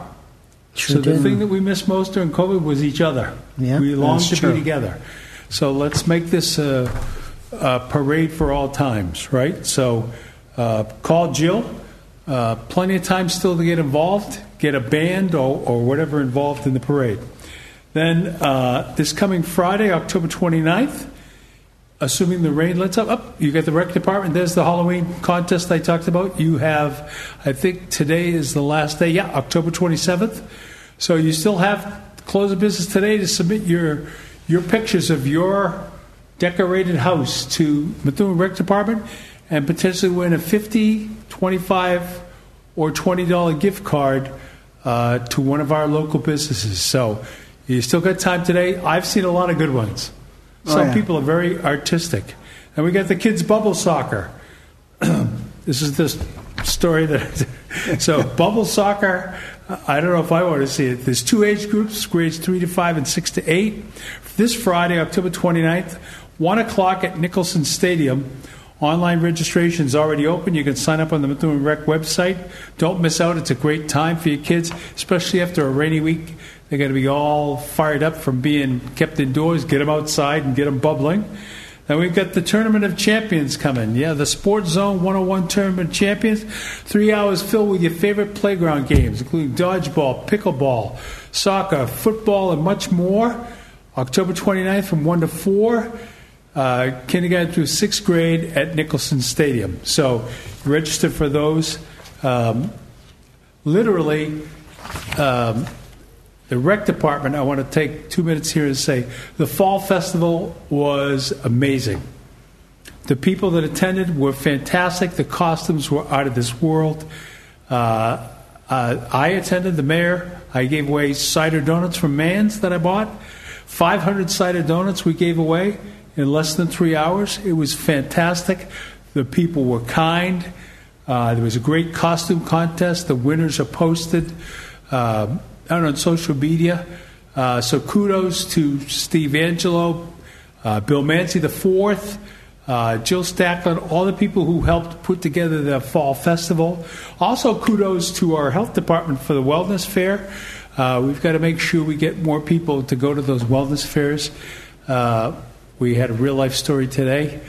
Sure so the thing that we missed most during COVID was each other. Yeah, we longed to true. be together. So let's make this a, a parade for all times, right? So uh, call Jill. Uh, plenty of time still to get involved. Get a band or, or whatever involved in the parade. Then uh, this coming Friday, October 29th, assuming the rain lets up, up, you got the rec department. There's the Halloween contest I talked about. You have, I think today is the last day. Yeah, October 27th. So you still have close of business today to submit your your pictures of your decorated house to Methuen Rec Department and potentially win a 50, 25, or $20 gift card uh, to one of our local businesses. So you still got time today. I've seen a lot of good ones. Oh, Some yeah. people are very artistic. And we got the kids' bubble soccer. this is this story that. so, bubble soccer, I don't know if I want to see it. There's two age groups, grades 3 to 5 and 6 to 8. This Friday, October 29th, 1 o'clock at Nicholson Stadium. Online registration is already open. You can sign up on the Methuen Rec website. Don't miss out. It's a great time for your kids, especially after a rainy week. They're going to be all fired up from being kept indoors. Get them outside and get them bubbling. Then we've got the Tournament of Champions coming. Yeah, the Sports Zone 101 Tournament of Champions. Three hours filled with your favorite playground games, including dodgeball, pickleball, soccer, football, and much more. October 29th from 1 to 4 uh, kindergarten through sixth grade at Nicholson Stadium. So register for those. Um, literally, um, the rec department, I want to take two minutes here and say the fall festival was amazing. The people that attended were fantastic. The costumes were out of this world. Uh, uh, I attended, the mayor. I gave away cider donuts from Mann's that I bought. 500 cider donuts we gave away in less than three hours. It was fantastic. The people were kind. Uh, there was a great costume contest. The winners are posted uh, out on social media. Uh, so kudos to Steve Angelo, uh, Bill Manzi the fourth, uh, Jill Stacklin, all the people who helped put together the fall festival. Also, kudos to our health department for the wellness fair. Uh, we've got to make sure we get more people to go to those wellness fairs. Uh, we had a real life story today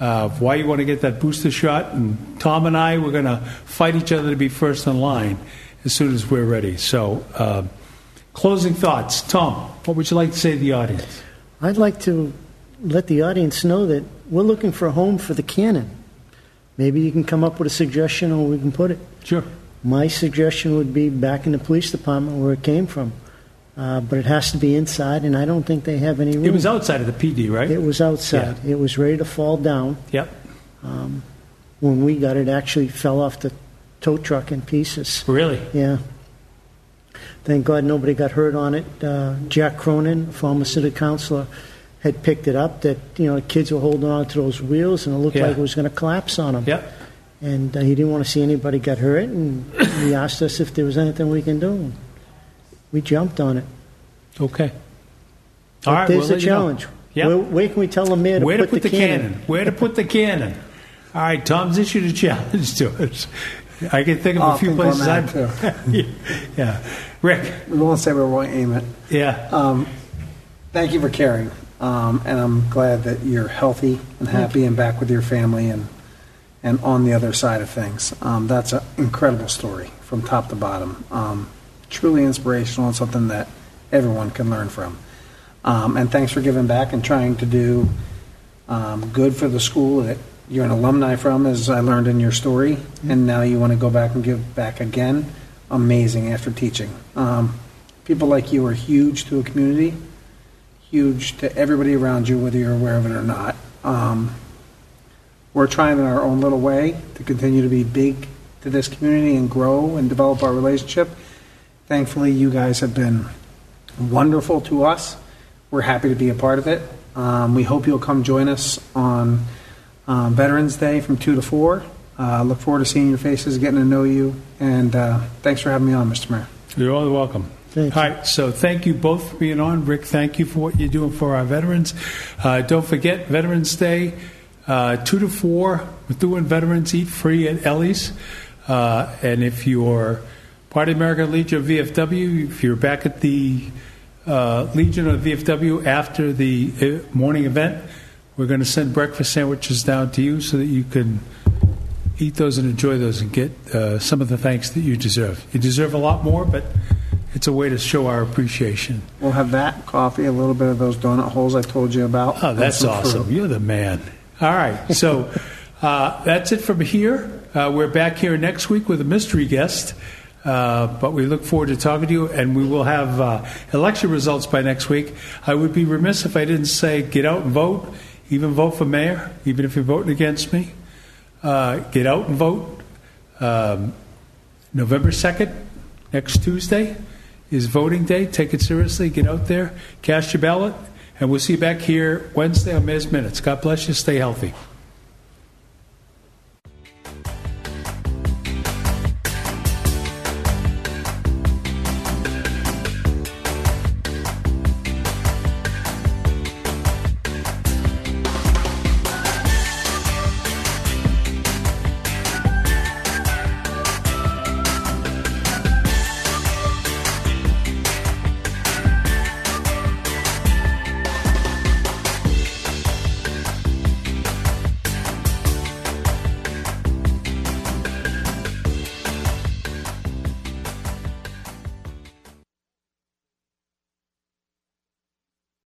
of why you want to get that booster shot, and Tom and I we're going to fight each other to be first in line as soon as we're ready. So, uh, closing thoughts, Tom. What would you like to say to the audience? I'd like to let the audience know that we're looking for a home for the cannon. Maybe you can come up with a suggestion or we can put it. Sure. My suggestion would be back in the police department where it came from. Uh, but it has to be inside, and I don't think they have any room. It was outside of the PD, right? It was outside. It was ready to fall down. Yep. When we got it, actually fell off the tow truck in pieces. Really? Yeah. Thank God nobody got hurt on it. Uh, Jack Cronin, former city councilor, had picked it up. That you know, kids were holding on to those wheels, and it looked Yeah. like it was going to collapse on them. Yep. And uh, he didn't want to see anybody get hurt, and he asked us if there was anything we can do. We jumped on it. Okay. But All right. there's we'll the let you know. challenge. Yep. Where, where can we tell the mayor to Where put, to put the, cannon? cannon? Where to put the cannon? All right, Tom's issued a challenge to us. I can think of I'll a few think on places. that, I've- yeah, Rick. We won't say where we'll aim it. Yeah, Um, thank you for caring, um, and I'm glad that you're healthy and happy and back with your family and and on the other side of things. Um, that's an incredible story from top to bottom. Um, truly inspirational and something that everyone can learn from. Um, and thanks for giving back and trying to do um, good for the school that you're an alumni from, as I learned in your story, and now you want to go back and give back again. Amazing after teaching. Um, people like you are huge to a community, huge to everybody around you, whether you're aware of it or not. Um, we're trying in our own little way to continue to be big to this community and grow and develop our relationship. Thankfully, you guys have been wonderful to us. We're happy to be a part of it. Um, we hope you'll come join us on um, Veterans Day from 2 to 4. Uh, look forward to seeing your faces, getting to know you, and uh, thanks for having me on, Mr. Mayor. you're all welcome. Thank you. All right, so thank you both for being on. Rick, thank you for what you're doing for our veterans. Uh, don't forget Veterans Day, uh, two to four. We're doing Veterans Eat Free at Ellie's, uh, and if you're part of American Legion of VFW, if you're back at the uh, Legion of VFW after the morning event, we're going to send breakfast sandwiches down to you so that you can eat those and enjoy those and get uh, some of the thanks that you deserve. You deserve a lot more, but it's a way to show our appreciation. We'll have that, coffee, a little bit of those donut holes I told you about. Oh, that's some fruit. awesome. You're the man. All right. So uh, that's it from here. Uh, we're back here next week with a mystery guest. Uh, but we look forward to talking to you, and we will have uh, election results by next week. I would be remiss if I didn't say get out and vote, even vote for mayor, even if you're voting against me. Uh, get out and vote. Um, November 2nd, next Tuesday, is voting day. Take it seriously. Get out there, cast your ballot, and we'll see you back here Wednesday on Mayor's Minutes. God bless you. Stay healthy.